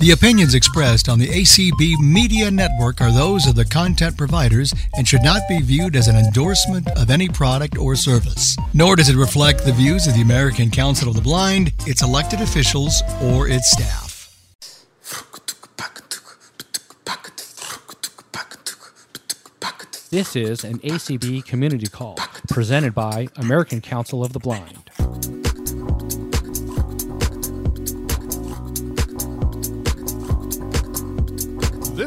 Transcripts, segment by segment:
The opinions expressed on the ACB Media Network are those of the content providers and should not be viewed as an endorsement of any product or service. Nor does it reflect the views of the American Council of the Blind, its elected officials, or its staff. This is an ACB community call presented by American Council of the Blind.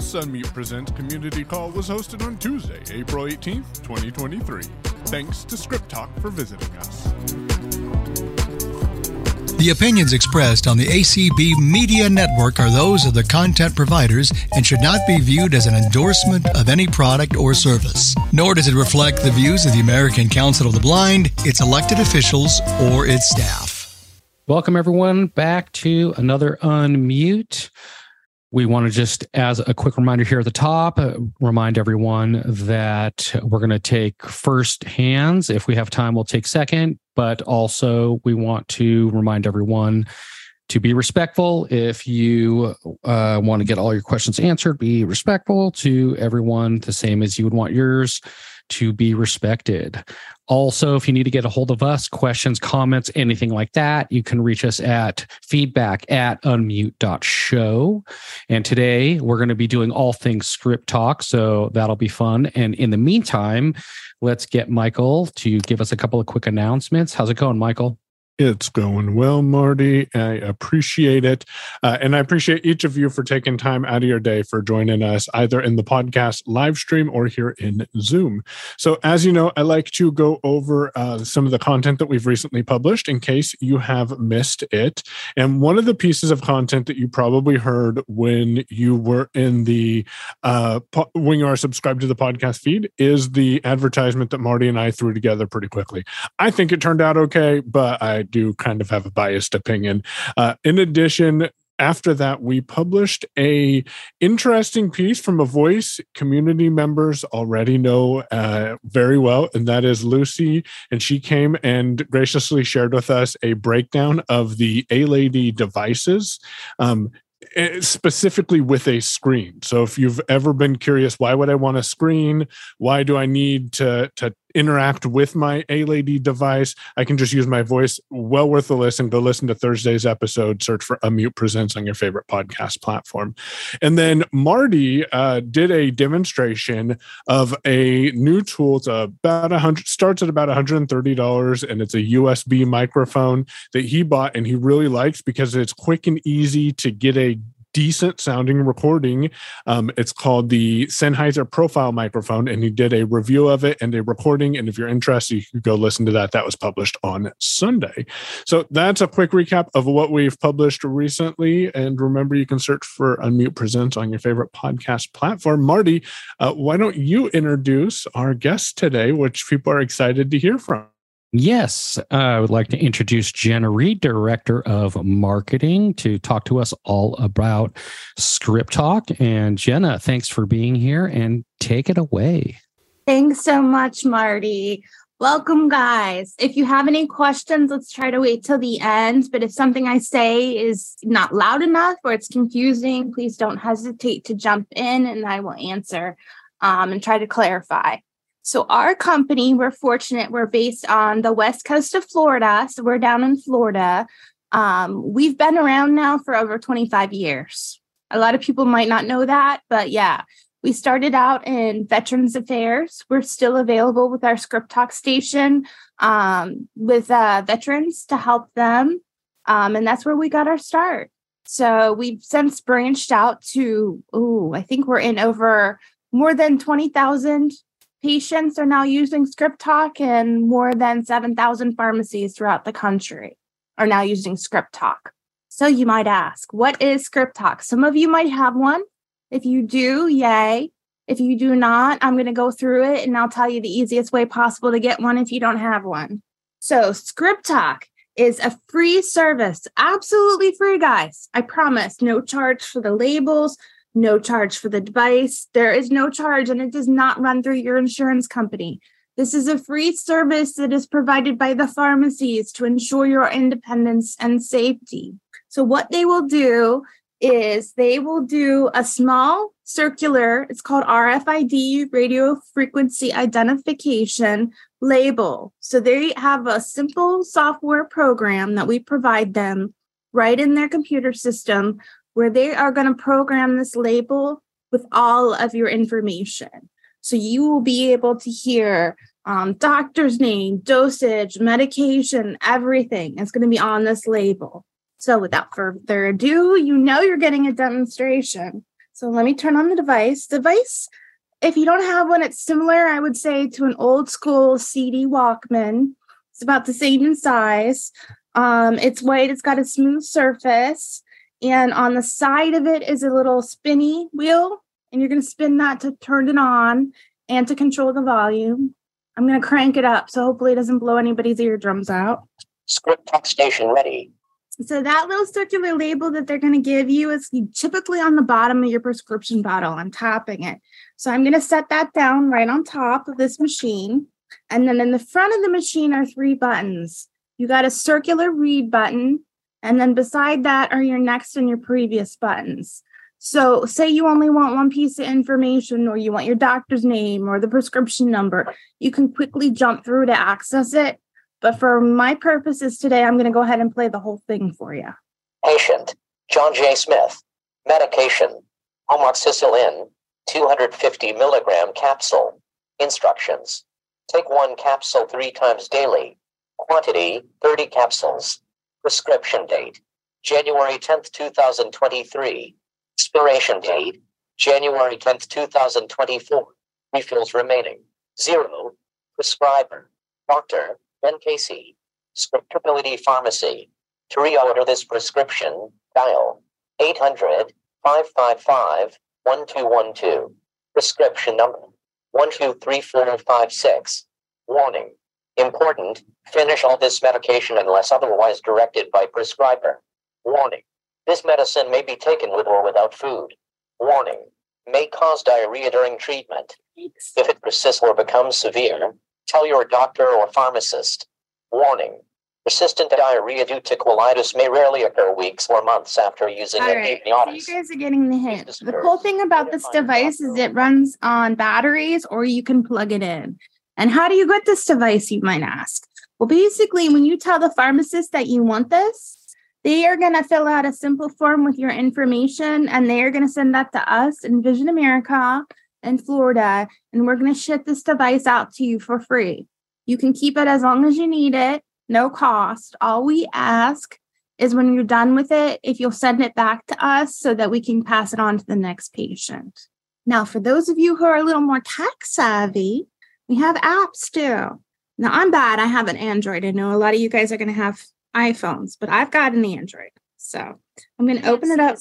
This Unmute Presents community call was hosted on Tuesday, April 18th, 2023. Thanks to Script Talk for visiting us. The opinions expressed on the ACB Media Network are those of the content providers and should not be viewed as an endorsement of any product or service. Nor does it reflect the views of the American Council of the Blind, its elected officials, or its staff. Welcome, everyone, back to another Unmute. We want to just, as a quick reminder here at the top, uh, remind everyone that we're going to take first hands. If we have time, we'll take second. But also, we want to remind everyone to be respectful. If you uh, want to get all your questions answered, be respectful to everyone, the same as you would want yours to be respected. Also, if you need to get a hold of us, questions, comments, anything like that, you can reach us at feedback at unmute.show. And today we're going to be doing all things script talk. So that'll be fun. And in the meantime, let's get Michael to give us a couple of quick announcements. How's it going, Michael? It's going well, Marty. I appreciate it. Uh, and I appreciate each of you for taking time out of your day for joining us either in the podcast live stream or here in Zoom. So, as you know, I like to go over uh, some of the content that we've recently published in case you have missed it. And one of the pieces of content that you probably heard when you were in the, uh, po- when you are subscribed to the podcast feed is the advertisement that Marty and I threw together pretty quickly. I think it turned out okay, but I do kind of have a biased opinion. Uh, in addition, after that we published a interesting piece from a voice community members already know uh, very well and that is lucy and she came and graciously shared with us a breakdown of the a lady devices um, eh, specifically with a screen so if you've ever been curious why would i want a screen why do i need to to interact with my A Lady device, I can just use my voice. Well worth the listen. Go listen to Thursday's episode. Search for Unmute Presents on your favorite podcast platform. And then Marty uh, did a demonstration of a new tool. It's about a hundred starts at about $130 and it's a USB microphone that he bought and he really likes because it's quick and easy to get a decent sounding recording. Um, it's called the Sennheiser Profile Microphone, and he did a review of it and a recording. And if you're interested, you can go listen to that. That was published on Sunday. So that's a quick recap of what we've published recently. And remember, you can search for Unmute Presents on your favorite podcast platform. Marty, uh, why don't you introduce our guest today, which people are excited to hear from? Yes, uh, I would like to introduce Jenna Reed, Director of Marketing, to talk to us all about Script Talk. And Jenna, thanks for being here and take it away. Thanks so much, Marty. Welcome, guys. If you have any questions, let's try to wait till the end. But if something I say is not loud enough or it's confusing, please don't hesitate to jump in and I will answer um, and try to clarify. So, our company, we're fortunate, we're based on the west coast of Florida. So, we're down in Florida. Um, we've been around now for over 25 years. A lot of people might not know that, but yeah, we started out in Veterans Affairs. We're still available with our Script Talk station um, with uh, veterans to help them. Um, and that's where we got our start. So we've since branched out to, oh, I think we're in over more than 20,000 patients are now using Script Talk, and more than 7,000 pharmacies throughout the country are now using Script Talk. So you might ask, what is Script Talk? Some of you might have one. If you do, yay. If you do not, I'm going to go through it and I'll tell you the easiest way possible to get one if you don't have one. So, Script Talk is a free service, absolutely free, guys. I promise, no charge for the labels, no charge for the device. There is no charge and it does not run through your insurance company. This is a free service that is provided by the pharmacies to ensure your independence and safety. So, what they will do is they will do a small circular, it's called RFID, radio frequency identification label. So they have a simple software program that we provide them right in their computer system where they are going to program this label with all of your information. So you will be able to hear um, doctor's name, dosage, medication, everything is going to be on this label. So without further ado, you know you're getting a demonstration. So let me turn on the device. Device, if you don't have one, it's similar, I would say, to an old school CD Walkman. It's about the same in size. Um, it's white, it's got a smooth surface. And on the side of it is a little spinny wheel. And you're going to spin that to turn it on and to control the volume. I'm going to crank it up so hopefully it doesn't blow anybody's eardrums out. Script talk station ready. So that little circular label that they're going to give you is typically on the bottom of your prescription bottle. I'm tapping it. So I'm going to set that down right on top of this machine. And then in the front of the machine are three buttons. You got a circular read button. And then beside that are your next and your previous buttons. So, say you only want one piece of information, or you want your doctor's name or the prescription number, you can quickly jump through to access it. But for my purposes today, I'm going to go ahead and play the whole thing for you. Patient John J. Smith. Medication amoxicillin, 250 milligram capsule. Instructions Take one capsule three times daily. Quantity 30 capsules. Prescription date January 10th, 2023. Expiration date January 10th, 2024. Refills remaining. Zero. Prescriber. Ben Casey. Scriptability Pharmacy. To reorder this prescription, dial 800 555 1212. Prescription number 123456. Warning. Important. Finish all this medication unless otherwise directed by prescriber. Warning. This medicine may be taken with or without food. Warning may cause diarrhea during treatment. If it persists or becomes severe, tell your doctor or pharmacist. Warning persistent diarrhea due to colitis may rarely occur weeks or months after using All right, so you guys are getting the hint. The cool thing about this device is it runs on batteries or you can plug it in. And how do you get this device, you might ask? Well, basically, when you tell the pharmacist that you want this, they are going to fill out a simple form with your information and they are going to send that to us En-Vision America in Florida. And we're going to ship this device out to you for free. You can keep it as long as you need it, no cost. All we ask is when you're done with it, if you'll send it back to us so that we can pass it on to the next patient. Now, for those of you who are a little more tech savvy, we have apps too. Now, I'm bad. I have an Android. I know a lot of you guys are going to have iPhones, but I've got an Android. So I'm going to open it up.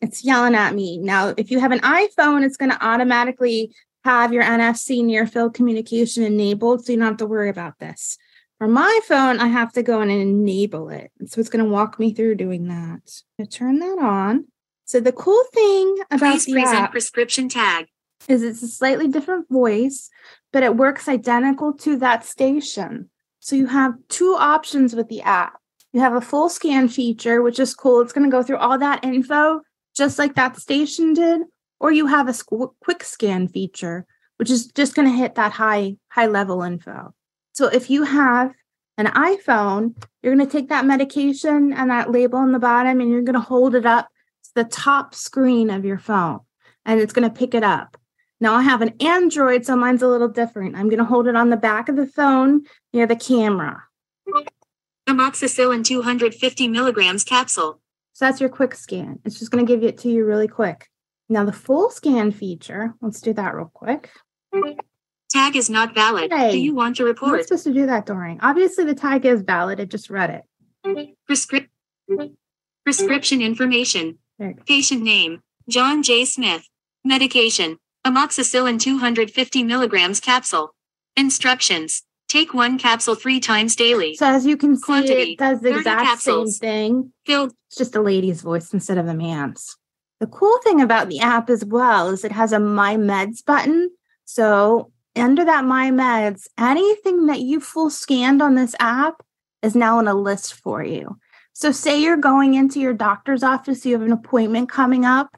It's yelling at me. Now, if you have an iPhone, it's going to automatically have your NFC near field communication enabled. So you don't have to worry about this. For my phone, I have to go in and enable it. So it's going to walk me through doing that. I turn that on. So the cool thing about Please the present app prescription tag. is it's a slightly different voice, but it works identical to that station. So you have two options with the app. You have a full scan feature, which is cool. It's going to go through all that info just like that station did, or you have a quick scan feature, which is just going to hit that high high level info. So if you have an iPhone, you're going to take that medication and that label on the bottom and you're going to hold it up to the top screen of your phone and it's going to pick it up. Now I have an Android, so mine's a little different. I'm going to hold it on the back of the phone near the camera. Amoxicillin 250 milligrams capsule. So that's your quick scan. It's just going to give it to you really quick. Now the full scan feature, let's do that real quick. Tag is not valid. Hey. Do you want to report? supposed to do that, Doreen. Obviously the tag is valid. It just read it. Prescrip- prescription information. There you go. Patient name John J. Smith. Medication amoxicillin 250 milligrams capsule. Instructions take one capsule three times daily. So as you can see, Quantity, it does the exact capsules. same thing. Filled It's just a lady's voice instead of a man's. The cool thing about the app as well is it has a My Meds button. So under that My Meds, anything that you full scanned on this app is now in a list for you. So, say you're going into your doctor's office, you have an appointment coming up.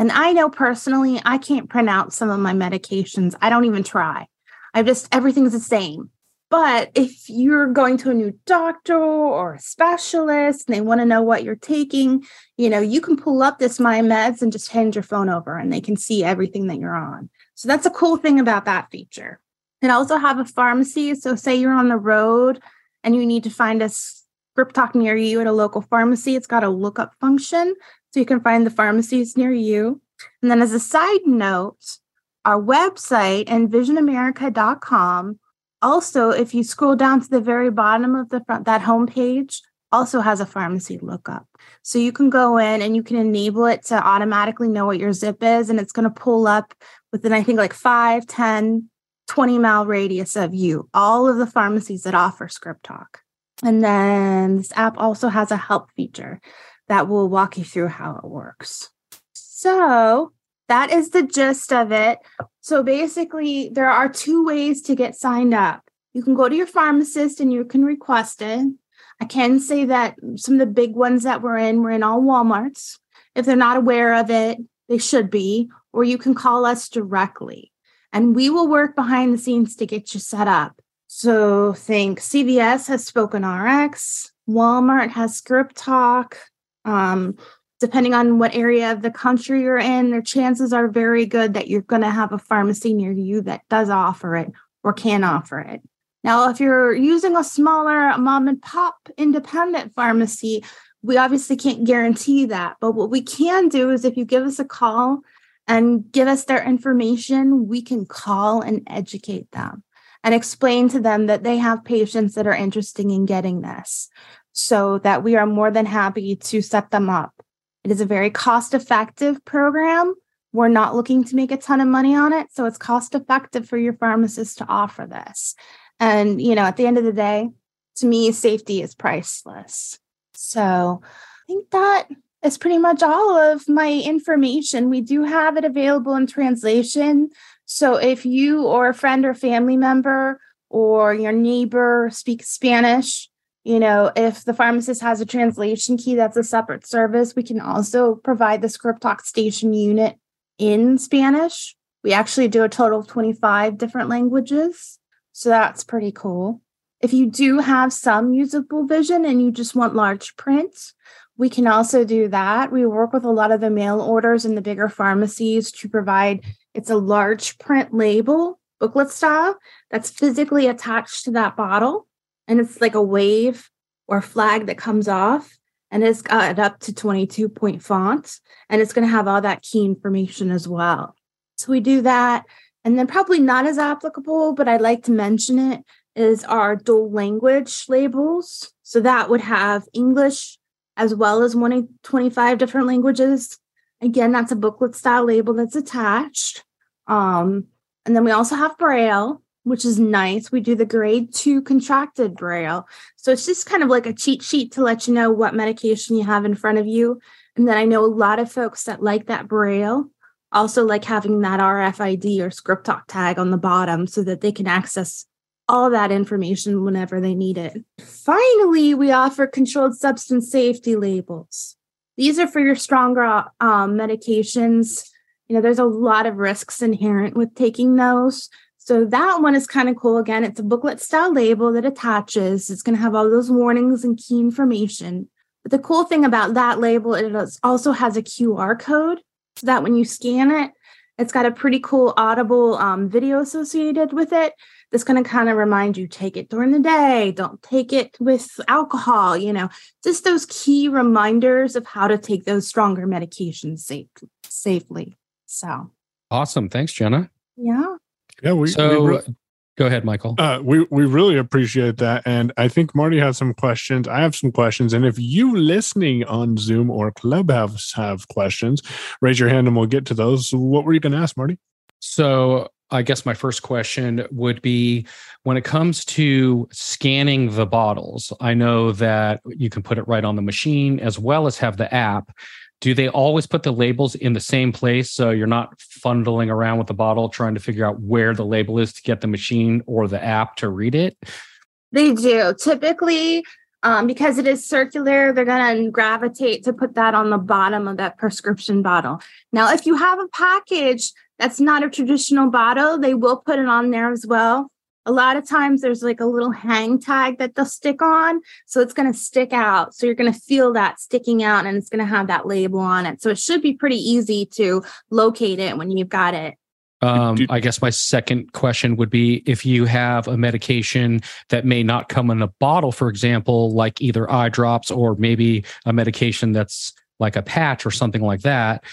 And I know personally, I can't pronounce some of my medications. I don't even try. I just, everything's the same. But if you're going to a new doctor or a specialist and they want to know what you're taking, you know, you can pull up this My Meds and just hand your phone over and they can see everything that you're on. So that's a cool thing about that feature. It also have a pharmacy. So say you're on the road and you need to find a Script Talk near you at a local pharmacy. It's got a lookup function so you can find the pharmacies near you. And then, as a side note, our website, envisionamerica.com, also, if you scroll down to the very bottom of the front, that homepage also has a pharmacy lookup. So you can go in and you can enable it to automatically know what your zip is, and it's going to pull up within, I think, like 5, 10, 20 mile radius of you, all of the pharmacies that offer Script Talk. And then this app also has a help feature that will walk you through how it works. So that is the gist of it. So basically, there are two ways to get signed up. You can go to your pharmacist and you can request it. I can say that some of the big ones that we're in, we're in all Walmarts. If they're not aware of it, they should be, or you can call us directly and we will work behind the scenes to get you set up. So think CVS has Spoken RX, Walmart has Script Talk. Um, depending on what area of the country you're in, their chances are very good that you're going to have a pharmacy near you that does offer it or can offer it. Now, if you're using a smaller mom and pop independent pharmacy, we obviously can't guarantee that. But what we can do is if you give us a call and give us their information, we can call and educate them and explain to them that they have patients that are interested in getting this so that we are more than happy to set them up. It is a very cost effective program. We're not looking to make a ton of money on it. So it's cost effective for your pharmacist to offer this. And, you know, at the end of the day, to me, safety is priceless. So I think that is pretty much all of my information. We do have it available in translation. So if you or a friend or family member or your neighbor speaks Spanish, you know, if the pharmacist has a translation key, that's a separate service. We can also provide the script talk station unit in Spanish. We actually do a total of 25 different languages. So that's pretty cool. If you do have some usable vision and you just want large print, we can also do that. We work with a lot of the mail orders in the bigger pharmacies to provide it's a large print label, booklet style, that's physically attached to that bottle. And it's like a wave or flag that comes off. And it's got up to 22 point font. And it's going to have all that key information as well. So we do that. And then, probably not as applicable, but I'd like to mention it, is our dual language labels. So that would have English as well as 25 different languages Again, that's a booklet style label that's attached. Um, and then we also have Braille, which is nice. We do the grade two contracted Braille. So it's just kind of like a cheat sheet to let you know what medication you have in front of you. And then I know a lot of folks that like that Braille also like having that RFID or script talk tag on the bottom so that they can access all that information whenever they need it. Finally, we offer controlled substance safety labels. These are for your stronger um, medications. You know, there's a lot of risks inherent with taking those. So that one is kind of cool. Again, it's a booklet style label that attaches. It's going to have all those warnings and key information. But the cool thing about that label, it also has a QR code so that when you scan it, it's got a pretty cool audible um, video associated with it that's going to kind of remind you take it during the day, don't take it with alcohol, you know, just those key reminders of how to take those stronger medications safe, safely. So awesome. Thanks, Jenna. Yeah. Yeah. We, so we go ahead, Michael. Uh, we, we really appreciate that. And I think Marty has some questions. I have some questions. And if you listening on Zoom or Clubhouse have questions, raise your hand and we'll get to those. What were you going to ask, Marty? So I guess my first question would be when it comes to scanning the bottles, I know that you can put it right on the machine as well as have the app. Do they always put the labels in the same place so you're not fundling around with the bottle trying to figure out where the label is to get the machine or the app to read it? They do. Typically, um, because it is circular, they're going to gravitate to put that on the bottom of that prescription bottle. Now, if you have a package that's not a traditional bottle, they will put it on there as well. A lot of times there's like a little hang tag that they'll stick on. So it's going to stick out. So you're going to feel that sticking out and it's going to have that label on it. So it should be pretty easy to locate it when you've got it. Um, I guess my second question would be if you have a medication that may not come in a bottle, for example, like either eye drops or maybe a medication that's like a patch or something like that.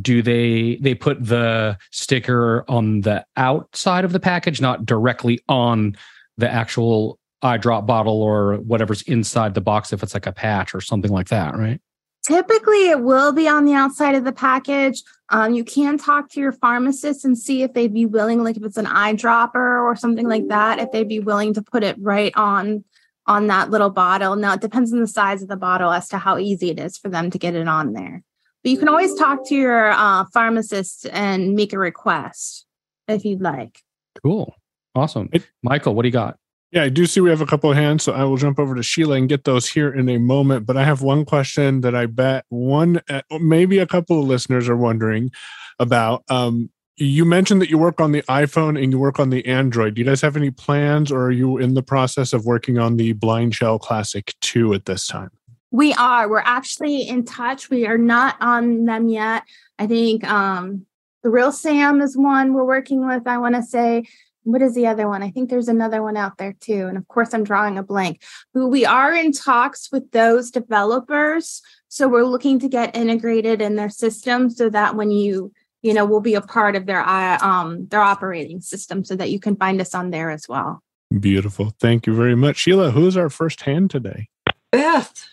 Do they they put the sticker on the outside of the package, not directly on the actual eye drop bottle or whatever's inside the box if it's like a patch or something like that, right? Typically, it will be on the outside of the package. Um, you can talk to your pharmacist and see if they'd be willing, like if it's an eyedropper or something like that, if they'd be willing to put it right on on that little bottle. Now, it depends on the size of the bottle as to how easy it is for them to get it on there. But you can always talk to your uh, pharmacist and make a request if you'd like. Cool, awesome, Michael. What do you got? Yeah, I do see we have a couple of hands, so I will jump over to Sheila and get those here in a moment. But I have one question that I bet one, uh, maybe a couple of listeners are wondering about. Um, you mentioned that you work on the iPhone and you work on the Android. Do you guys have any plans, or are you in the process of working on the BlindShell Classic 2 at this time? We are. We're actually in touch. We are not on them yet. I think um, the RealSAM is one we're working with, I want to say what is the other one? I think there's another one out there too. And of course, I'm drawing a blank. But we are in talks with those developers. So we're looking to get integrated in their system so that when you, you know, we'll be a part of their uh, um their operating system so that you can find us on there as well. Beautiful. Thank you very much. Sheila, who's our first hand today? Beth.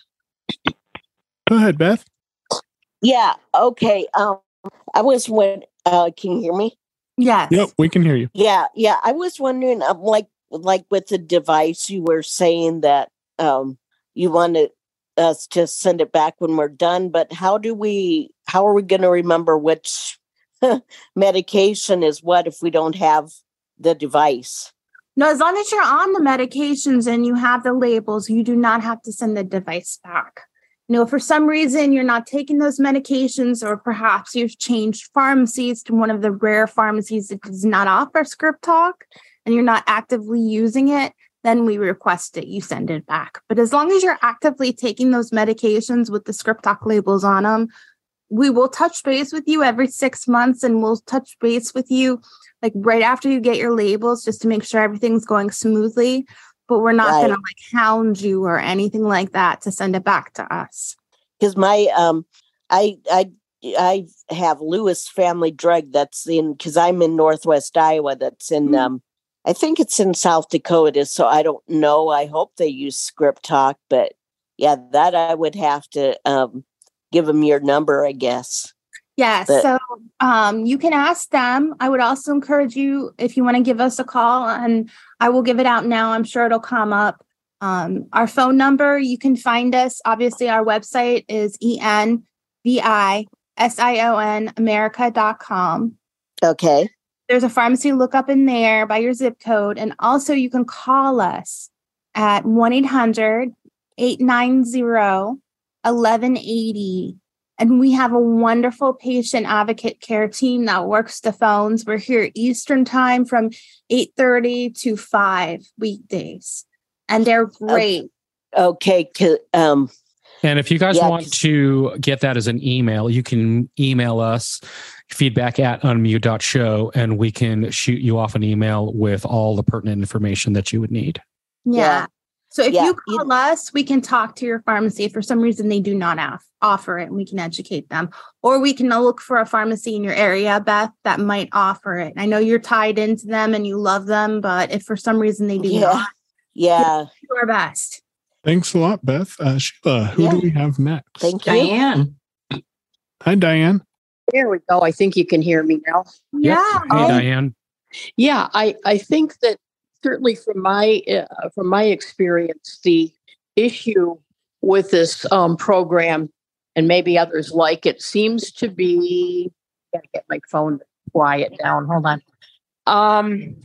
Go ahead, Beth. Yeah. Okay. Um, I was when. Uh, can you hear me? Yes. Yep, we can hear you. Yeah, yeah. I was wondering, um, like, like with the device, you were saying that um, you wanted us to send it back when we're done, but how do we? How are we going to remember which medication is what if we don't have the device? No, as long as you're on the medications and you have the labels, you do not have to send the device back you know, for some reason you're not taking those medications, or perhaps you've changed pharmacies to one of the rare pharmacies that does not offer script talk and you're not actively using it, then we request it, you send it back. But as long as you're actively taking those medications with the script talk labels on them, we will touch base with you every six months and we'll touch base with you like right after you get your labels just to make sure everything's going smoothly but we're not right. going to like hound you or anything like that to send it back to us. Because my um, I I I have Lewis Family Drug that's in because I'm in Northwest Iowa. That's in mm-hmm. um, I think it's in South Dakota. So I don't know. I hope they use Script Talk, but yeah, that I would have to um, give them your number, I guess. Yeah, but, so um, you can ask them. I would also encourage you if you want to give us a call, and I will give it out now. I'm sure it'll come up. Um, our phone number, you can find us. Obviously, our website is E-N-V-I-S-I-O-N America.com. Okay. There's a pharmacy look up in there by your zip code. And also you can call us at 1-800-890-1180 and we have a wonderful patient advocate care team that works the phones. We're here Eastern time from 8:30 to 5 weekdays. And they're great. Okay. Um, and if you guys yeah, want to get that as an email, you can email us feedback at unmute.show and we can shoot you off an email with all the pertinent information that you would need. Yeah. Yeah. So if yeah, you call you, us, we can talk to your pharmacy. If for some reason they do not have, offer it, and we can educate them. Or we can look for a pharmacy in your area, Beth, that might offer it. I know you're tied into them and you love them, but if for some reason they do yeah. not, yeah, do our best. Thanks a lot, Beth. Uh, Sheila, who yeah. do we have next? Thank you, Diane. Hi, Diane. There we go. I think you can hear me now. Yeah. Yep. Hey, um, Diane. Yeah, I I think that certainly from my uh, from my experience, the issue with this um, program and maybe others like it seems to be. Gotta get my phone quiet down. Hold on. Um,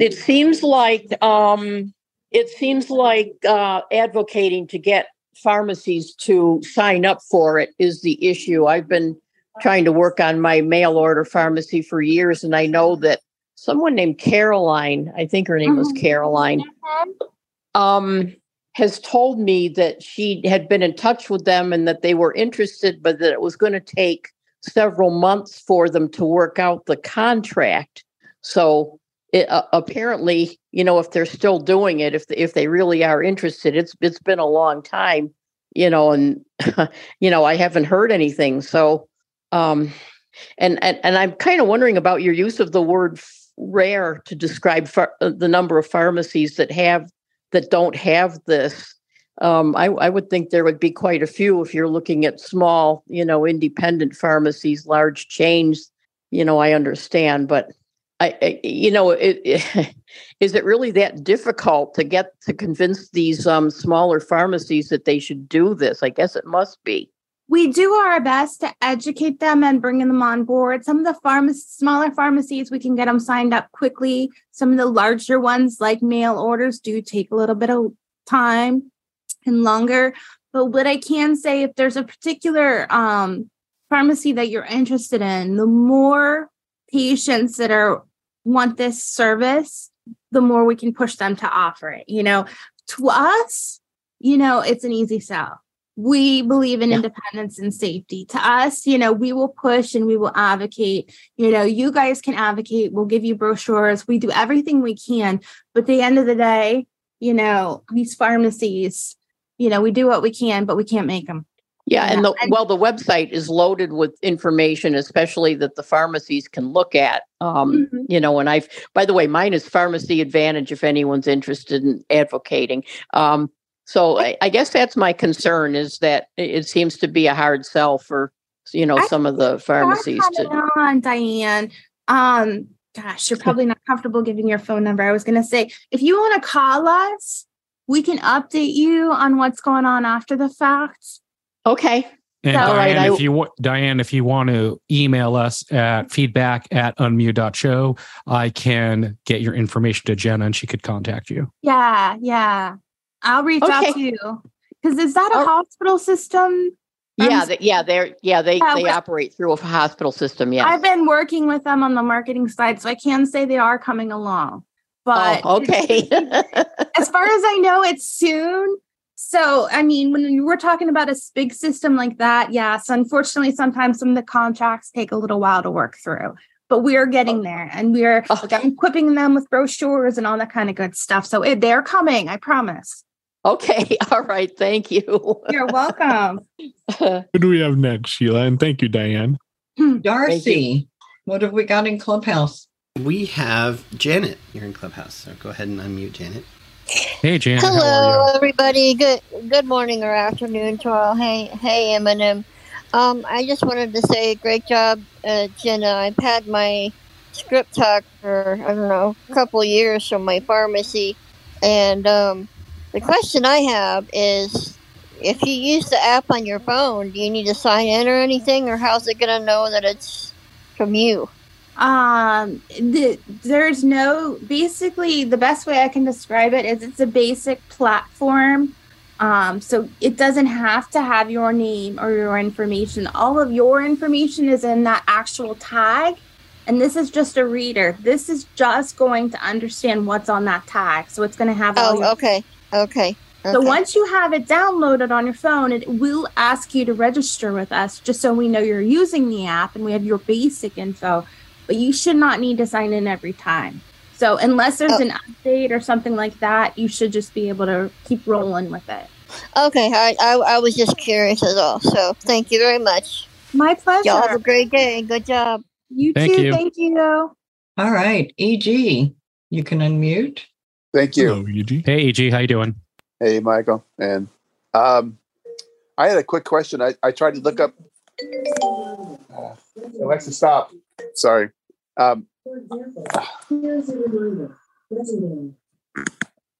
it seems like um, it seems like uh, advocating to get pharmacies to sign up for it is the issue. I've been trying to work on my mail order pharmacy for years, and I know that someone named Caroline, I think her name was Mhm. Caroline, um, has told me that she had been in touch with them and that they were interested, but that it was going to take several months for them to work out the contract. So it, uh, apparently, you know, if they're still doing it, if if they really are interested, it's it's been a long time, you know, and you know, I haven't heard anything. So, um, and and and I'm kind of wondering about your use of the word rare to describe phar- uh, the number of pharmacies that have that don't have this. Um, I, I would think there would be quite a few if you're looking at small, you know, independent pharmacies, large chains. You know, I understand, but I, I you know, it, it, is it really that difficult to get to convince these um, smaller pharmacies that they should do this? I guess it must be. We do our best to educate them and bringing them on board. Some of the pharma- smaller pharmacies, we can get them signed up quickly. Some of the larger ones, like mail orders, do take a little bit of time and longer. But what I can say, if there's a particular um, pharmacy that you're interested in, the more patients that are want this service, the more we can push them to offer it. You know, to us, you know, it's an easy sell we believe in Yeah. independence and safety. To us, you know, we will push and we will advocate. You know, you guys can advocate. We'll give you brochures. We do everything we can. But at the end of the day, you know, these pharmacies, you know, we do what we can, but we can't make them. Yeah, and the well, the website is loaded with information, especially that the pharmacies can look at. Um, Mhm. You know, and I've, by the way, mine is Pharmacy Advantage. If anyone's interested in advocating, um, so I, I guess that's my concern is that it, it seems to be a hard sell for you know I some of the pharmacies Have it to. on, Diane. Um, gosh, you're probably not comfortable giving your phone number. I was gonna say, if you want to call us, we can update you on what's going on after the fact. Okay, And All right, Diane, I- if you wa- Diane, if you want to email us at feedback at unmute.show, I can get your information to Jenna and she could contact you. Yeah, yeah. I'll reach out to you. Because is that a Oh. hospital system? yeah, Um, th- yeah, they're yeah they Yeah, they operate through a hospital system. Yeah, I've been working with them on the marketing side, so I can say they are coming along. But oh, okay. as far as I know, it's soon. So, I mean, when you were talking about a big system like that, yes, unfortunately, sometimes some of the contracts take a little while to work through, but we are getting there and we are Okay. Equipping them with brochures and all that kind of good stuff. So it, they're coming, I promise. Okay. All right. Thank you. You're welcome. Who do we have next, Sheila? And thank you, Diane. Darcy, what have we got in Clubhouse? We have Janet. You're in Clubhouse, so go ahead and unmute Janet. Hey, Janet. How Hello, are everybody. Good good morning or afternoon to all. Hey, hey, Eminem. Um, I just wanted to say, great job, uh, Jenna. I've had my script talk for I don't know a couple years from my pharmacy, and um, the question I have is, if you use the app on your phone, do you need to sign in or anything, or how's it gonna know that it's from you? Um, the, there's no basically the best way I can describe it is it's a basic platform. Um, so it doesn't have to have your name or your information. All of your information is in that actual tag. And this is just a reader. This is just going to understand what's on that tag. So it's going to have all oh, your Oh, okay, okay. so okay. once you have it downloaded on your phone, it will ask you to register with us just so we know you're using the app and we have your basic info. But you should not need to sign in every time. So unless there's Oh. an update or something like that, you should just be able to keep rolling with it. Okay, I, I I was just curious as all. So thank you very much. My pleasure. Y'all have a great day. Good job. You Thank too. you. Thank you. All right, EG, you can unmute. Thank you. Hello, Eugene. Hey, EG, how you doing? Hey, Michael. And um, I had a quick question. I, I tried to look up. Uh, Alexa, stop. Sorry. Um,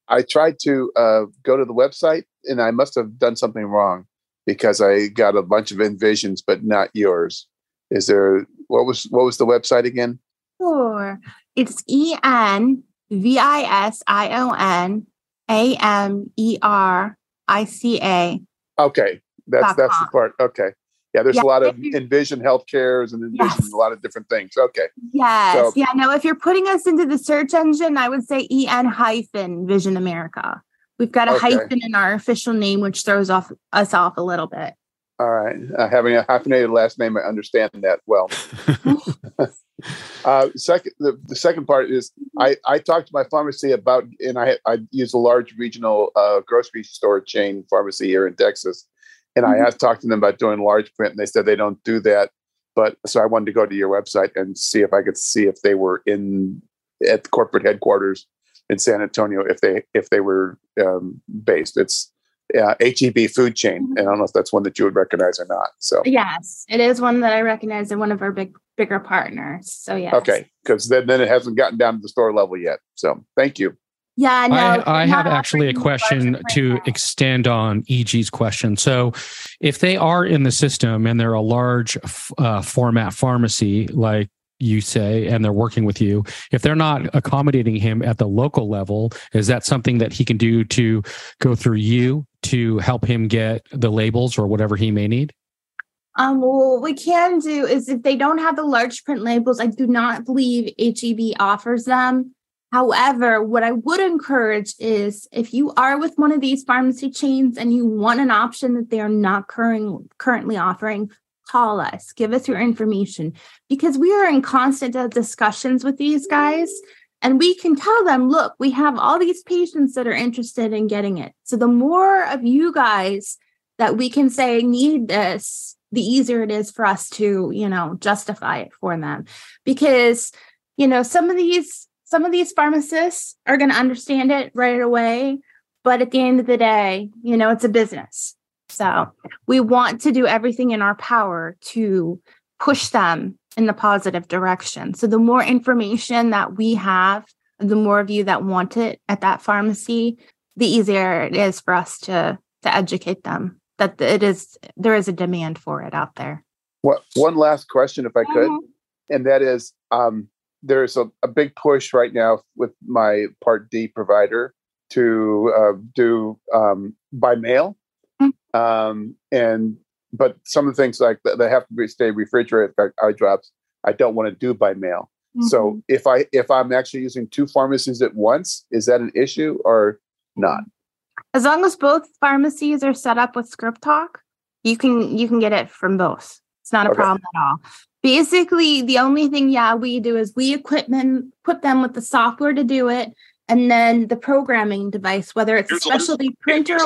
I tried to uh, go to the website, and I must have done something wrong because I got a bunch of envisions, but not yours. Is there what was what was the website again? Sure. It's E N V I S I O N A M E R I C A. Okay, that's that's the part. Okay, yeah. There's Yeah, a lot of Envision Healthcares and Envision Yes. a lot of different things. Okay, Yes. So- yeah. No, if you're putting us into the search engine, I would say EN hyphen Vision America. We've got a Okay. hyphen in our official name, which throws off us off a little bit. All right. Uh, having a hyphenated last name, I understand that well. uh, second, the, the second part is I, I talked to my pharmacy about, and I I use a large regional uh, grocery store chain pharmacy here in Texas, and I Mhm. have talked to them about doing large print, and they said they don't do that. But so I wanted to go to your website and see if I could see if they were in at the corporate headquarters in San Antonio if they if they were um, based. It's uh, HEB food chain, and I don't know if that's one that you would recognize or not. So Yes, it is one that I recognize in one of our big bigger partners. So yeah. Okay, because then, then it hasn't gotten down to the store level yet. So thank you. Yeah. No. I, I have actually a question larger to now. extend on EG's question. So, if they are in the system and they're a large uh, format pharmacy, like you say, and they're working with you, if they're not accommodating him at the local level, is that something that he can do to go through you to help him get the labels or whatever he may need? Um, well, what we can do is if they don't have the large print labels, I do not believe HEB offers them. However, what I would encourage is if you are with one of these pharmacy chains and you want an option that they are not current, currently offering, call us, give us your information because we are in constant uh, discussions with these guys and we can tell them, look, we have all these patients that are interested in getting it. So the more of you guys that we can say need this, the easier it is for us to, you know, justify it for them. Because, you know, some of these some of these pharmacists are going to understand it right away, but at the end of the day, you know, it's a business. So, we want to do everything in our power to push them in the positive direction. So, the more information that we have, the more of you that want it at that pharmacy, the easier it is for us to to educate them that it is there is a demand for it out there. What one last question, if I could, and that is, um, there's a, a big push right now with my Part D provider to uh, do um, by mail, um, and but some of the things like that they have to be, stay refrigerated, like eye drops. I don't want to do by mail. So if I if I'm actually using two pharmacies at once, is that an issue or not? As long as both pharmacies are set up with Script Talk, you can you can get it from both. It's not a Okay. problem at all. Basically, the only thing yeah we do is we equip them equip them with the software to do it, and then the programming device, whether it's a specialty printer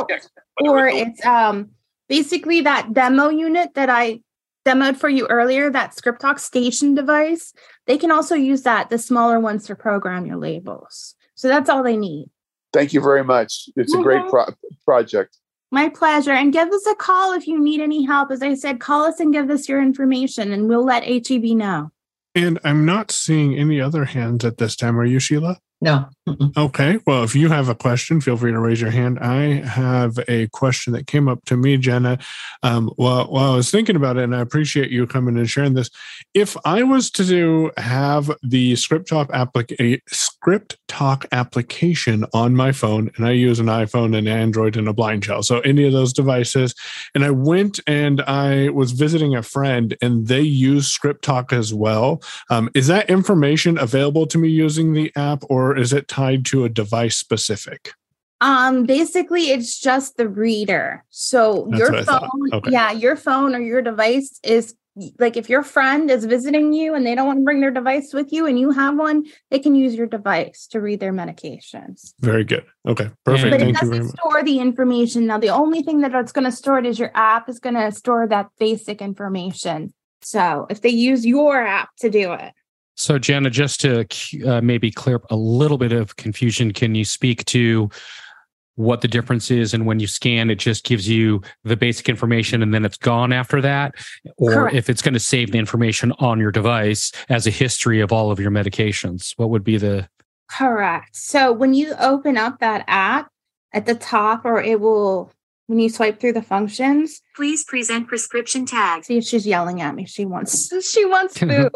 or it's um basically that demo unit that I demoed for you earlier, that Script Talk station device. They can also use that, the smaller ones, to program your labels. So that's all they need. Thank you very much. It's a great Mhm. pro- project. My pleasure. And give us a call if you need any help. As I said, call us and give us your information, and we'll let HEB know. And I'm not seeing any other hands at this time. Are you, Sheila? No. Okay. Well, if you have a question, feel free to raise your hand. I have a question that came up to me, Jenna, um, while, while I was thinking about it, and I appreciate you coming and sharing this. If I was to do, have the Script Talk applica- Script Talk application on my phone, and I use an iPhone and Android and a BlindShell, so any of those devices, and I went and I was visiting a friend, and they use Script Talk as well. Um, is that information available to me using the app, or is it tied to a device specific? Um, basically, it's just the reader. So That's your what I thought. phone, Okay. yeah, your phone or your device is like if your friend is visiting you and they don't want to bring their device with you and you have one, they can use your device to read their medications. Very good. Okay, perfect. But it Thank you very doesn't much. store the information. Now, the only thing that it's going to store it is your app is going to store that basic information. So if they use your app to do it. So, Jenna, just to uh, maybe clear up a little bit of confusion, can you speak to what the difference is? And when you scan, it just gives you the basic information and then it's gone after that? Or Correct. if it's going to save the information on your device as a history of all of your medications, what would be the. Correct. So when you open up that app at the top, or it will, when you swipe through the functions, Please present prescription tag. see, she's yelling at me. She wants, she wants hmm. food.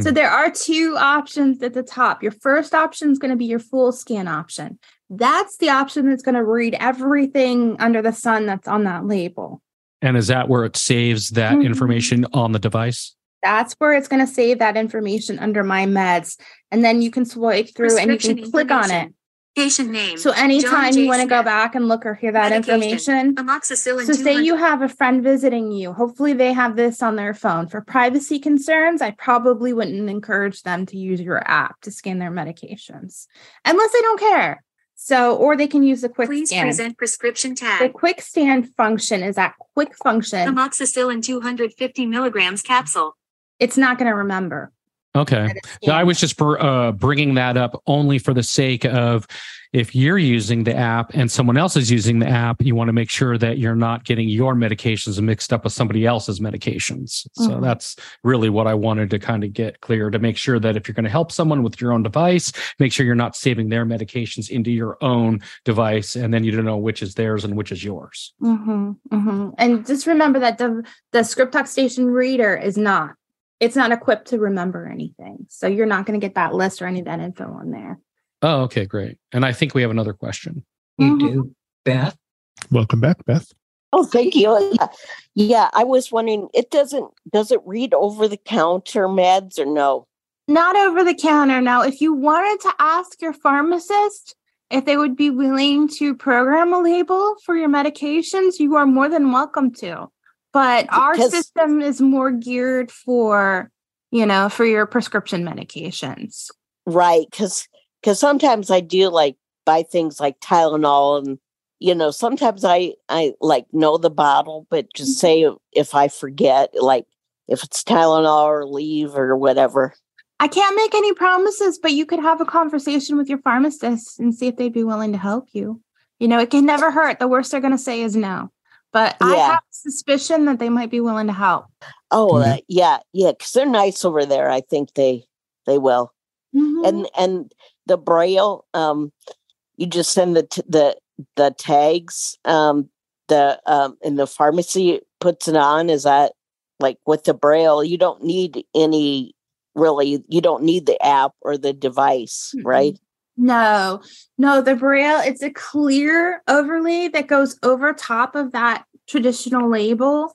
So there are two options at the top. Your first option is going to be your full scan option. That's the option that's going to read everything under the sun that's on that label. And is that where it saves that Mhm. information on the device? That's where it's going to save that information under my meds. And then you can swipe through and you can click on it. Patient name. So anytime you want to go back and look or hear that information, Amoxicillin so say you have a friend visiting you, hopefully they have this on their phone. For privacy concerns, I probably wouldn't encourage them to use your app to scan their medications unless they don't care. So, or they can use the quick Please scan. present prescription tag. The quick stand function is that quick function. Amoxicillin 250 milligrams capsule. It's not going to remember. Okay. I was just br- uh, bringing that up only for the sake of if you're using the app and someone else is using the app, you want to make sure that you're not getting your medications mixed up with somebody else's medications. So Mhm. that's really what I wanted to kind of get clear to make sure that if you're going to help someone with your own device, make sure you're not saving their medications into your own device and then you don't know which is theirs and which is yours. hmm hmm And just remember that the the ScripTalk Station reader is not. It's not equipped to remember anything, so you're not going to get that list or any of that info on there. Oh, okay, great. And I think we have another question. You Mhm. do, Beth. Welcome back, Beth. Oh, thank you. Yeah. yeah, I was wondering. It doesn't. Does it read over the counter meds or no? Not over the counter. Now, if you wanted to ask your pharmacist if they would be willing to program a label for your medications, you are more than welcome to. But our Because- system is more geared for, you know, for your prescription medications. Right, because because sometimes I do like buy things like Tylenol, and you know sometimes I I like know the bottle, but just say if I forget, like if it's Tylenol or Aleve or whatever. I can't make any promises, but you could have a conversation with your pharmacist and see if they'd be willing to help you. You know, it can never hurt. The worst they're going to say is no. But I Yeah. have suspicion that they might be willing to help. Oh, Mhm. uh, yeah, yeah, because they're nice over there. I think they they will. Mhm. And and the braille, um, you just send the t- the the tags. Um, the um, and the pharmacy puts it on. Is that like with the braille? You don't need any really. You don't need the app or the device, Mm-mm. right? No, no, the braille, it's a clear overlay that goes over top of that traditional label.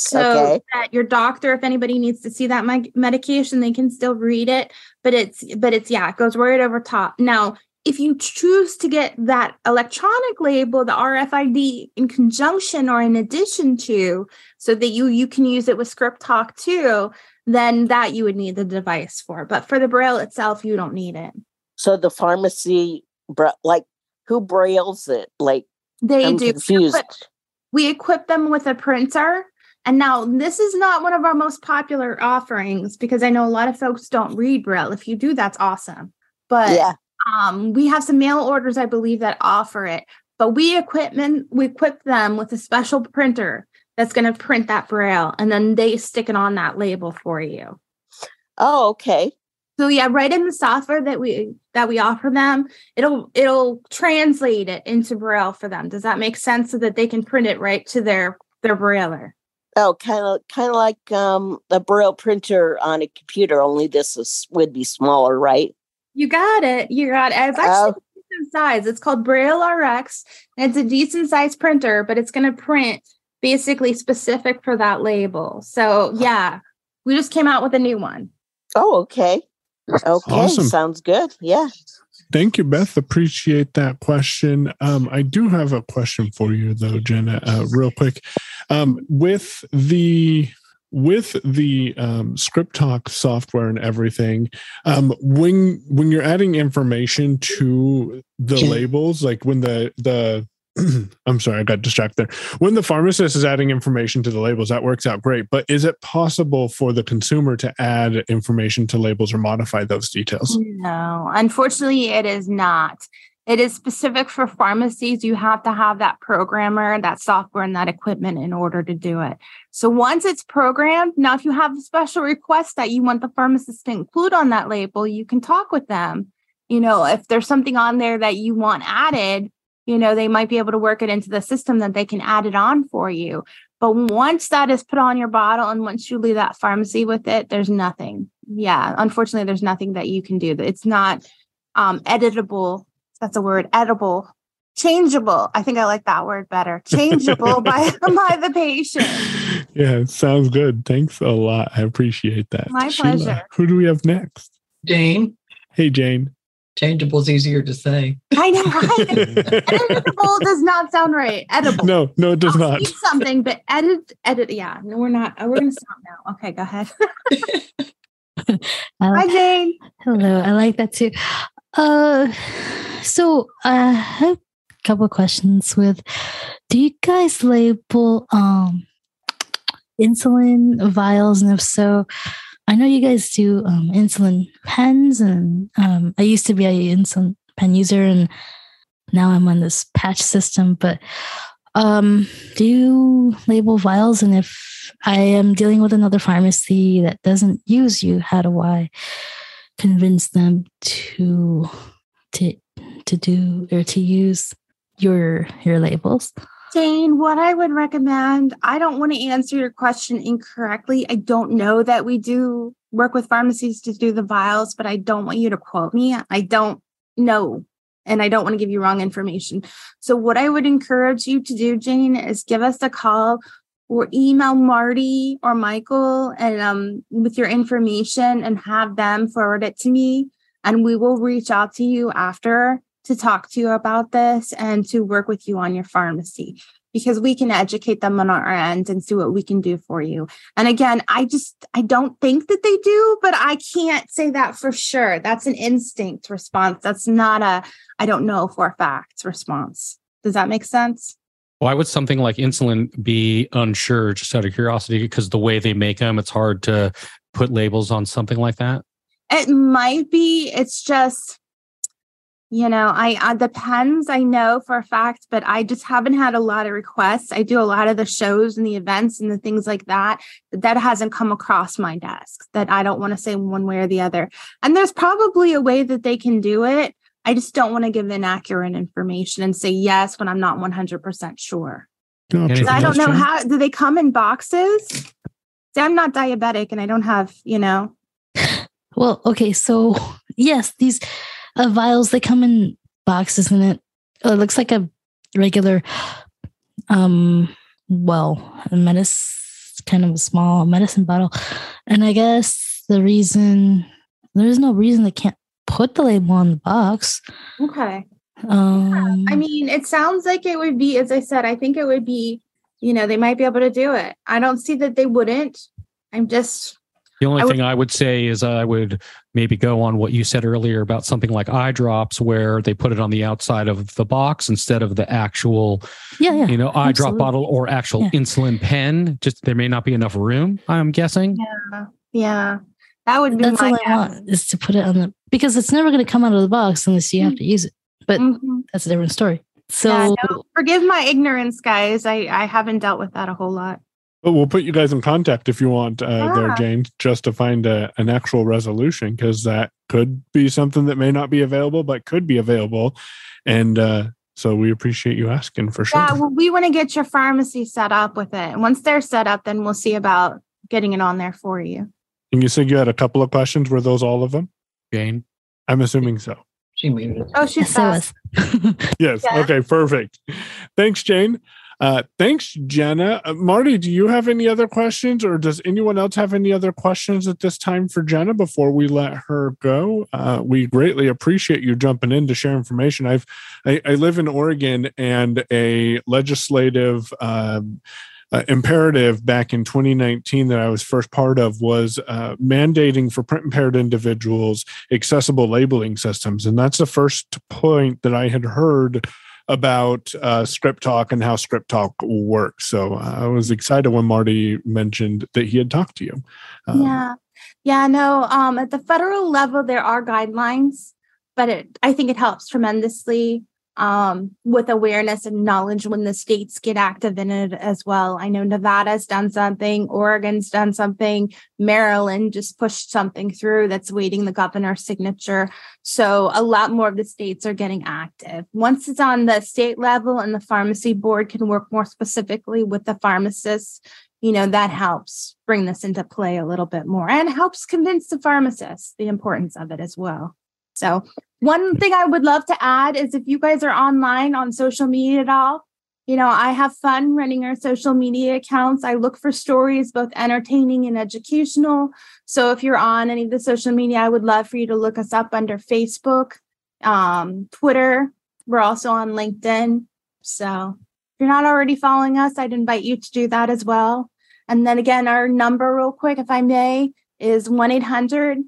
So Okay. that your doctor, if anybody needs to see that medication, they can still read it. But it's, but it's, yeah, it goes right over top. Now, if you choose to get that electronic label, the RFID in conjunction or in addition to, so that you you can use it with ScripTalk too, then that you would need the device for. But for the braille itself, you don't need it. So the pharmacy, like who brailles it? Like They I'm do. confused. We equip them with a printer. And now this is not one of our most popular offerings because I know a lot of folks don't read Braille. If you do, that's awesome. But yeah, um, we have some mail orders, I believe, that offer it. But we equipment we equip them with a special printer that's going to print that Braille, and then they stick it on that label for you. Oh, okay. So yeah, right in the software that we that we offer them, it'll it'll translate it into Braille for them. Does that make sense so that they can print it right to their their Brailler? Oh, kind of, kind of like um, a braille printer on a computer. Only this is would be smaller, right? You got it. You got it. It's actually a decent size. It's called Braille RX. And it's a decent size printer, but it's going to print basically specific for that label. So yeah, we just came out with a new one. Oh, okay. Okay, Awesome. sounds good. Yeah. Thank you, Beth. Appreciate that question. Um, I do have a question for you, though, Jenna, uh, real quick. Um, with the with the um, ScripTalk software and everything um, when when you're adding information to the labels like when the the i'm sorry i got distracted there when the pharmacist is adding information to the labels that works out great but is it possible for the consumer to add information to labels or modify those details No, unfortunately, it is not. It is specific for pharmacies. You have to have that programmer, that software, and that equipment in order to do it. So once it's programmed, now if you have a special request that you want the pharmacist to include on that label, you can talk with them. You know, if there's something on there that you want added, you know, they might be able to work it into the system that they can add it on for you. But once that is put on your bottle and once you leave that pharmacy with it, there's nothing. Yeah, unfortunately, there's nothing that you can do. It's not um, editable that's a word, edible, changeable. I think I like that word better. Changeable by by the patient. Yeah, sounds good. Thanks a lot. I appreciate that. My Sheila, pleasure. who do we have next? Jane. Hey, Jane. Changeable is easier to say. I know, right? Edible does not sound right. Edible. No, no, it does I'll not. speak something, but edit, edit. Yeah, no, we're not. We're gonna stop now. Okay, go ahead. Hi, Jane. Hello, I like that too. Uh, so I have a couple of questions. With, do you guys label um insulin vials, and if so, I know you guys do um, insulin pens, and um, I used to be a insulin pen user, and now I'm on this patch system. But um, do you label vials? And if I am dealing with another pharmacy that doesn't use you, how do I convince them to to to do or to use your your labels? Jane, what I would recommend, I don't want to answer your question incorrectly. I don't know that we do work with pharmacies to do the vials, but I don't want you to quote me. I don't know. And I don't want to give you wrong information. So, what I would encourage you to do, Jane, is give us a call or email Marty or Michael and um, with your information and have them forward it to me. And we will reach out to you after to talk to you about this and to work with you on your pharmacy because we can educate them on our end and see what we can do for you. And again, I just I don't think that they do, but I can't say that for sure. That's an instinct response. That's not a I don't know for a fact response. Does that make sense? Why would something like insulin be unsure, just out of curiosity? Because the way they make them, it's hard to put labels on something like that. It might be. It's just, you know, I uh, depends. I know for a fact, but I just haven't had a lot of requests. I do a lot of the shows and the events and the things like that. That hasn't come across my desk. That I don't want to say one way or the other. And there's probably a way that they can do it. I just don't want to give inaccurate information and say yes when I'm not 100% sure. Gotcha. I don't know how do they come in boxes? See, I'm not diabetic and I don't have, you know. Well, okay, so yes, these uh, vials they come in boxes, and it, it looks like a regular, um, well, a medicine kind of a small medicine bottle, and I guess the reason there's no reason they can't put the label on the box. Okay. Um, I mean, it sounds like it would be, as I said, I think it would be, you know, they might be able to do it. I don't see that they wouldn't. I'm just, The only I would- thing I would say is I would maybe go on what you said earlier about something like eye drops, where they put it on the outside of the box instead of the actual, yeah, yeah, you know, eye drop bottle or actual Yeah. insulin pen. Just there may not be enough room. I'm guessing. yeah, yeah. That would be That's my all I want is to put it on the because it's never going to come out of the box unless you have to use it. But Mhm. that's a different story. So Yeah, no, forgive my ignorance, guys. I I haven't dealt with that a whole lot. But we'll put you guys in contact if you want uh, there, Yeah. Jane, just to find a, an actual resolution, because that could be something that may not be available, but could be available. And uh, so we appreciate you asking for sure. Yeah, well, we want to get your pharmacy set up with it. And once they're set up, then we'll see about getting it on there for you. And you said you had a couple of questions. Were those all of them? Jane? I'm assuming so. She muted. Oh, she's yes, I was. Yes. Yeah. Okay. Perfect. Thanks, Jane. Uh, thanks, Jenna. Uh, Marty, do you have any other questions, or does anyone else have any other questions at this time for Jenna before we let her go? Uh, we greatly appreciate you jumping in to share information. I've I, I live in Oregon, and a legislative. Um, uh, imperative back in 2019 that I was first part of was uh, mandating for print impaired individuals accessible labeling systems. And that's the first point that I had heard about uh, ScripTalk and how ScripTalk works. So uh, I was excited when Marty mentioned that he had talked to you. Um, yeah. Yeah, no, um at the federal level there are guidelines, but it I think it helps tremendously um with awareness and knowledge when the states get active in it as well. I know Nevada's done something, Oregon's done something, Maryland just pushed something through that's waiting the governor's signature. So a lot more of the states are getting active. Once it's on the state level and the pharmacy board can work more specifically with the pharmacists, you know, that helps bring this into play a little bit more and helps convince the pharmacists the importance of it as well. So one thing I would love to add is if you guys are online on social media at all, you know, I have fun running our social media accounts. I look for stories, both entertaining and educational. So if you're on any of the social media, I would love for you to look us up under Facebook, um, Twitter. We're also on LinkedIn. So if you're not already following us, I'd invite you to do that as well. And then again, our number, real quick, if I may, is 1 800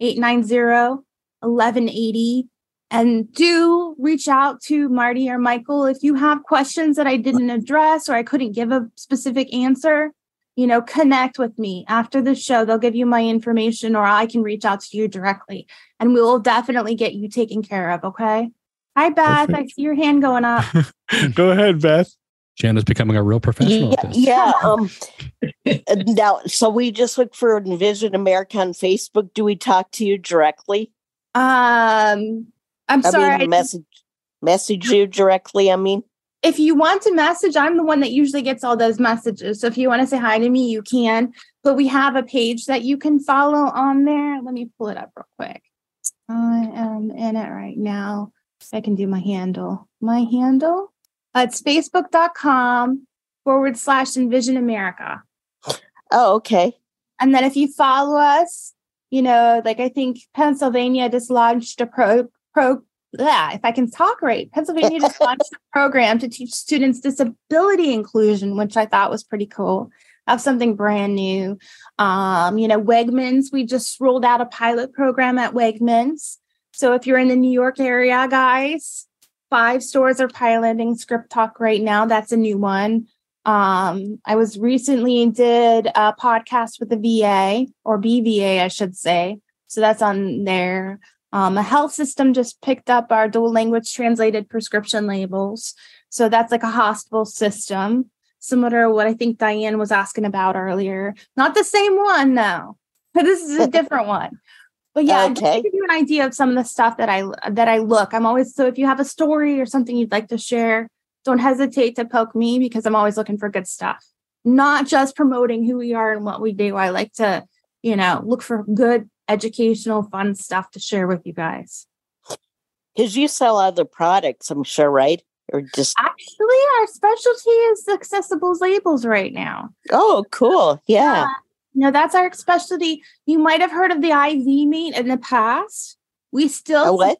890 1180. And do reach out to Marty or Michael if you have questions that I didn't address or I couldn't give a specific answer. You know, connect with me after the show. They'll give you my information or I can reach out to you directly and we will definitely get you taken care of. Okay. Hi, Beth. Perfect. I see your hand going up. Go ahead, Beth. Jenna's becoming a real professional. Yeah. yeah um, now, so we just look for En-Vision America on Facebook. Do we talk to you directly? Um, I'm I sorry. Mean, message message you directly. I mean, if you want to message, I'm the one that usually gets all those messages. So if you want to say hi to me, you can. But we have a page that you can follow on there. Let me pull it up real quick. I am in it right now. I can do my handle. My handle? Uh, it's facebook.com forward slash envision America. Oh, okay. And then if you follow us, you know, like I think Pennsylvania just launched a pro pro yeah, if I can talk right, Pennsylvania just launched a program to teach students disability inclusion, which I thought was pretty cool. Have something brand new. Um, you know, Wegmans, we just rolled out a pilot program at Wegmans. So if you're in the New York area, guys, five stores are piloting ScripTalk right now. That's a new one. Um, I was recently did a podcast with the VA or BVA, I should say. So that's on there. Um, a health system just picked up our dual language translated prescription labels. So that's like a hospital system, similar to what I think Diane was asking about earlier. Not the same one, though. But this is a different one. But yeah, okay. just to give you an idea of some of the stuff that I that I look. I'm always so if you have a story or something you'd like to share, don't hesitate to poke me because I'm always looking for good stuff. Not just promoting who we are and what we do. I like to, you know, look for good educational, fun stuff to share with you guys. Because you sell other products, I'm sure, right? Or just actually, our specialty is accessible labels right now. Oh, cool! Yeah. No, that's our specialty. You might have heard of the ID mate in the past. We still a what?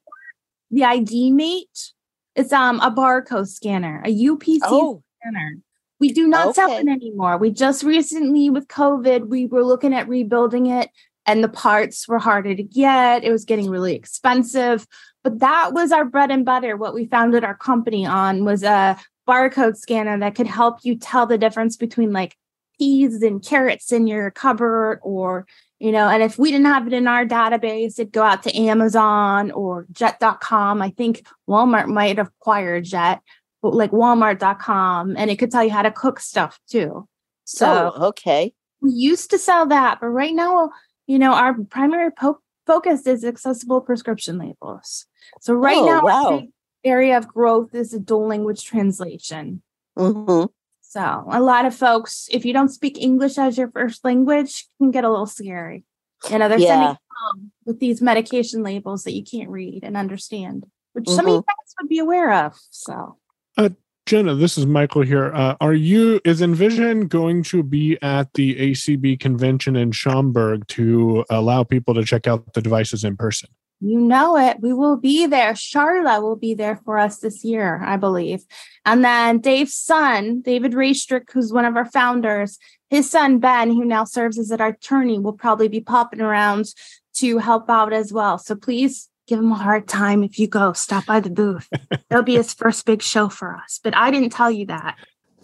The ID mate. It's um a barcode scanner, a UPC oh. scanner. We do not okay. sell it anymore. We just recently, with COVID, we were looking at rebuilding it, and the parts were harder to get. It was getting really expensive. But that was our bread and butter. What we founded our company on was a barcode scanner that could help you tell the difference between like peas and carrots in your cupboard or you know and if we didn't have it in our database it'd go out to amazon or jet.com i think walmart might have acquired jet but like walmart.com and it could tell you how to cook stuff too. So oh, okay. we used to sell that but right now you know our primary po- focus is accessible prescription labels. So right oh, now wow. area of growth is a dual language translation. Mm-hmm. So a lot of folks, if you don't speak English as your first language, can get a little scary. You know, they're yeah. sending with these medication labels that you can't read and understand, which mm-hmm. some of you guys would be aware of. So uh, Jenna, this is Michael here. Uh, are you is En-Vision going to be at the ACB convention in Schaumburg to allow people to check out the devices in person? You know it. We will be there. Charla will be there for us this year, I believe. And then Dave's son, David Raistrick, who's one of our founders, his son Ben, who now serves as an attorney, will probably be popping around to help out as well. So please give him a hard time if you go. Stop by the booth. It'll be his first big show for us. But I didn't tell you that.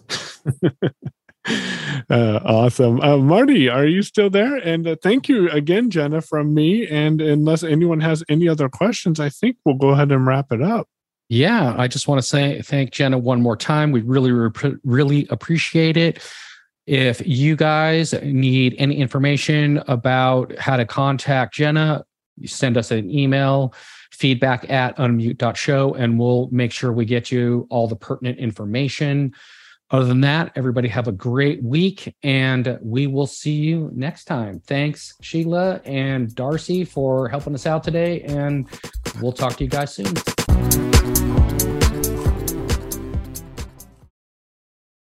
Uh, awesome. Uh, Marty, are you still there? And uh, thank you again, Jenna, from me. And unless anyone has any other questions, I think we'll go ahead and wrap it up. Yeah, I just want to say thank Jenna one more time. We really, really appreciate it. If you guys need any information about how to contact Jenna, send us an email feedback at unmute.show and we'll make sure we get you all the pertinent information. Other than that, everybody have a great week and we will see you next time. Thanks, Sheila and Darcy, for helping us out today. And we'll talk to you guys soon.